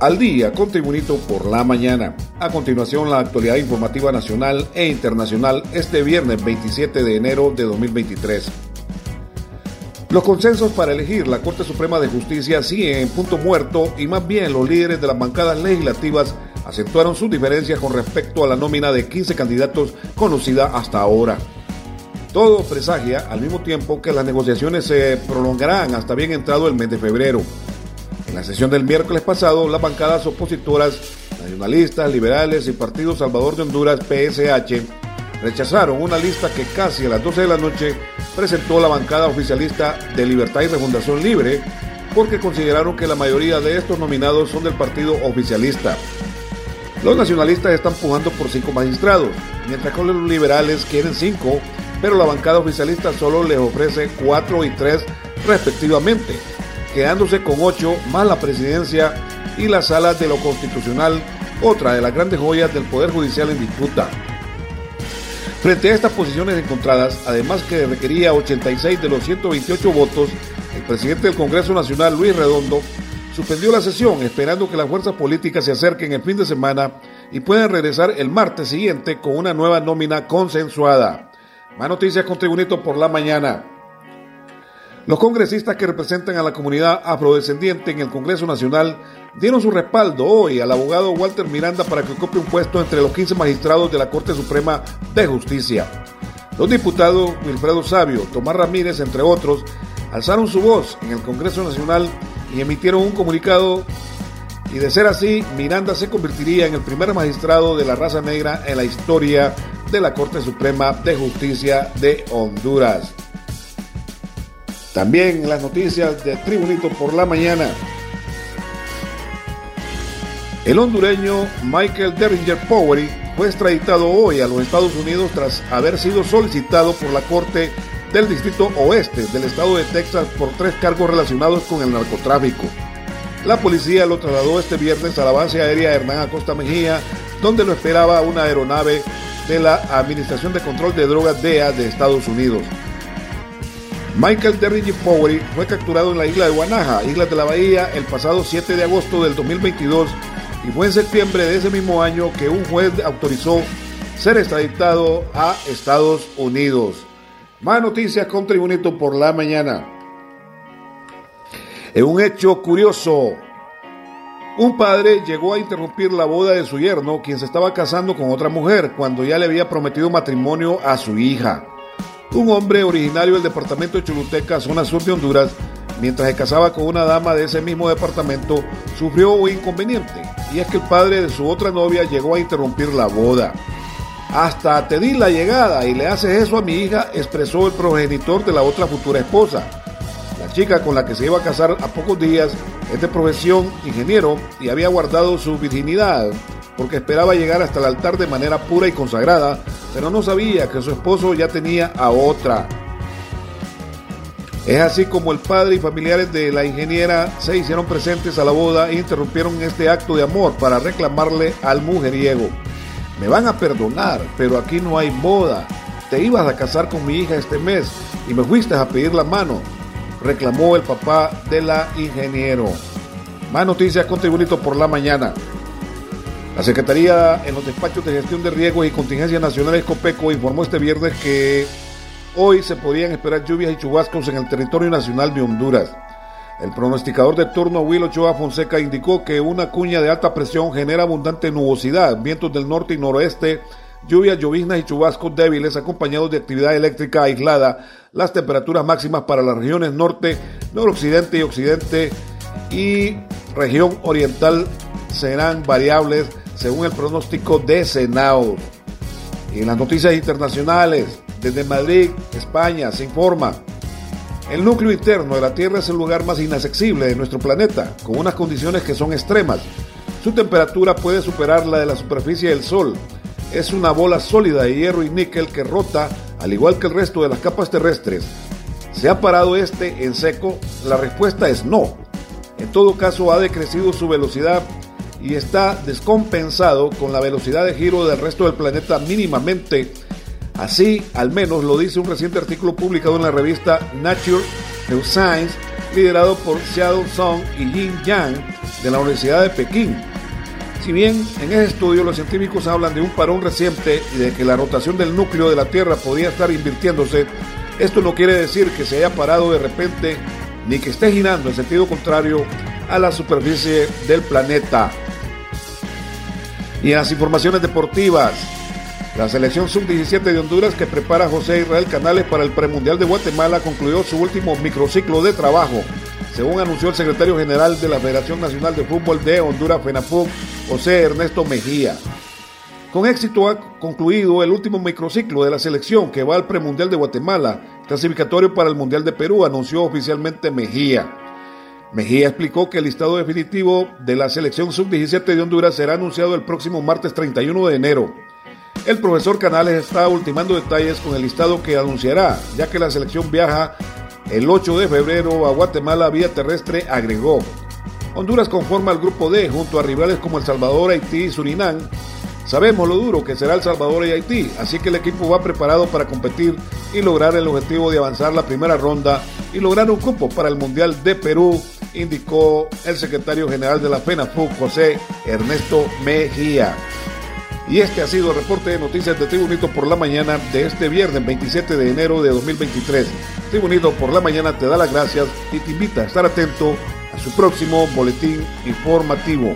al día con Tribunito por la mañana. A continuación, la actualidad informativa nacional e internacional este viernes 27 de enero de 2023. Los consensos para elegir la Corte Suprema de Justicia siguen en punto muerto y más bien los líderes de las bancadas legislativas acentuaron sus diferencias con respecto a la nómina de 15 candidatos conocida hasta ahora. Todo presagia al mismo tiempo que las negociaciones se prolongarán hasta bien entrado el mes de febrero. En la sesión del miércoles pasado, las bancadas opositoras, nacionalistas, liberales y Partido Salvador de Honduras, PSH, rechazaron una lista que casi a las 12 de la noche presentó la bancada oficialista de Libertad y Refundación Libre, porque consideraron que la mayoría de estos nominados son del partido oficialista. Los nacionalistas están pujando por cinco magistrados, mientras que los liberales quieren cinco, pero la bancada oficialista solo les ofrece cuatro y tres respectivamente quedándose con ocho más la presidencia y la sala de lo constitucional, otra de las grandes joyas del Poder Judicial en disputa. Frente a estas posiciones encontradas, además que requería 86 de los 128 votos, el presidente del Congreso Nacional, Luis Redondo, suspendió la sesión esperando que las fuerzas políticas se acerquen el fin de semana y puedan regresar el martes siguiente con una nueva nómina consensuada. Más noticias con Tribunito por la mañana. Los congresistas que representan a la comunidad afrodescendiente en el Congreso Nacional dieron su respaldo hoy al abogado Walter Miranda para que ocupe un puesto entre los 15 magistrados de la Corte Suprema de Justicia. Los diputados Wilfredo Sabio, Tomás Ramírez, entre otros, alzaron su voz en el Congreso Nacional y emitieron un comunicado y de ser así, Miranda se convertiría en el primer magistrado de la raza negra en la historia de la Corte Suprema de Justicia de Honduras. También las noticias de Tribunito por la mañana. El hondureño Michael Derringer Powery fue extraditado hoy a los Estados Unidos tras haber sido solicitado por la Corte del Distrito Oeste del estado de Texas por tres cargos relacionados con el narcotráfico. La policía lo trasladó este viernes a la base aérea Hernán Acosta Mejía, donde lo esperaba una aeronave de la Administración de Control de Drogas DEA de Estados Unidos. Michael Derringer Powery fue capturado en la isla de Guanaja, Islas de la Bahía, el pasado 7 de agosto del 2022 y fue en septiembre de ese mismo año que un juez autorizó ser extraditado a Estados Unidos. Más noticias con Tribunito por la mañana. En un hecho curioso, un padre llegó a interrumpir la boda de su yerno, quien se estaba casando con otra mujer, cuando ya le había prometido matrimonio a su hija. Un hombre originario del departamento de Choluteca, zona sur de Honduras, mientras se casaba con una dama de ese mismo departamento, sufrió un inconveniente, y es que el padre de su otra novia llegó a interrumpir la boda. Hasta te di la llegada y le haces eso a mi hija, expresó el progenitor de la otra futura esposa. La chica con la que se iba a casar a pocos días es de profesión ingeniero y había guardado su virginidad porque esperaba llegar hasta el altar de manera pura y consagrada, pero no sabía que su esposo ya tenía a otra. Es así como el padre y familiares de la ingeniera se hicieron presentes a la boda e interrumpieron este acto de amor para reclamarle al mujeriego. Me van a perdonar, pero aquí no hay boda. Te ibas a casar con mi hija este mes y me fuiste a pedir la mano, reclamó el papá de la ingeniero. Más noticias con Tribunito por la mañana. La Secretaría en los despachos de gestión de riesgos y contingencias nacionales COPECO informó este viernes que hoy se podrían esperar lluvias y chubascos en el territorio nacional de Honduras. El pronosticador de turno Will Ochoa Fonseca indicó que una cuña de alta presión genera abundante nubosidad, vientos del norte y noroeste, lluvias, lloviznas y chubascos débiles acompañados de actividad eléctrica aislada. Las temperaturas máximas para las regiones norte, noroccidente y occidente y región oriental serán variables según el pronóstico de Senado. Y en las noticias internacionales, desde Madrid, España, se informa. El núcleo interno de la Tierra es el lugar más inaccesible de nuestro planeta, con unas condiciones que son extremas. Su temperatura puede superar la de la superficie del Sol. Es una bola sólida de hierro y níquel que rota al igual que el resto de las capas terrestres. ¿Se ha parado este en seco? La respuesta es no. En todo caso, ha decrecido su velocidad y está descompensado con la velocidad de giro del resto del planeta mínimamente. Así, al menos lo dice un reciente artículo publicado en la revista Nature Neuroscience, liderado por Xiao Song y Yin Yang, de la Universidad de Pekín. Si bien en ese estudio los científicos hablan de un parón reciente y de que la rotación del núcleo de la Tierra podría estar invirtiéndose, esto no quiere decir que se haya parado de repente ni que esté girando en sentido contrario a la superficie del planeta. Y en las informaciones deportivas, la selección sub-17 de Honduras que prepara José Israel Canales para el premundial de Guatemala concluyó su último microciclo de trabajo, según anunció el secretario general de la Federación Nacional de Fútbol de Honduras, FENAFUB, José Ernesto Mejía. Con éxito ha concluido el último microciclo de la selección que va al premundial de Guatemala, clasificatorio para el Mundial de Perú, anunció oficialmente Mejía. Mejía explicó que el listado definitivo de la selección sub-17 de Honduras será anunciado el próximo martes 31 de enero. El profesor Canales está ultimando detalles con el listado que anunciará, ya que la selección viaja el 8 de febrero a Guatemala vía terrestre, agregó. Honduras conforma el grupo D junto a rivales como El Salvador, Haití y Surinam. Sabemos lo duro que será El Salvador y Haití, así que el equipo va preparado para competir y lograr el objetivo de avanzar la primera ronda y lograr un cupo para el Mundial de Perú indicó el secretario general de la FENAFUC, José Ernesto Mejía. Y este ha sido el reporte de noticias de Tribunito por la mañana de este viernes 27 de enero de 2023. Tribunito por la mañana te da las gracias y te invita a estar atento a su próximo boletín informativo.